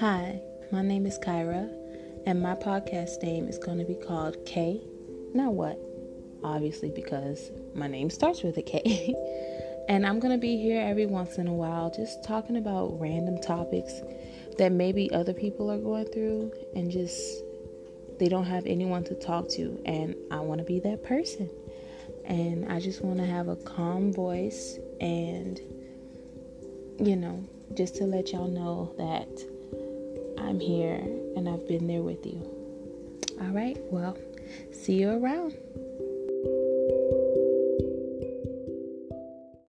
Hi, my name is Kyra, and my podcast name is going to be called K. Now what? Obviously, because my name starts with a K. and I'm going to be here every once in a while just talking about random topics that maybe other people are going through and just they don't have anyone to talk to. And I want to be that person. And I just want to have a calm voice and, you know, just to let y'all know that I'm here and I've been there with you. All right, well, see you around.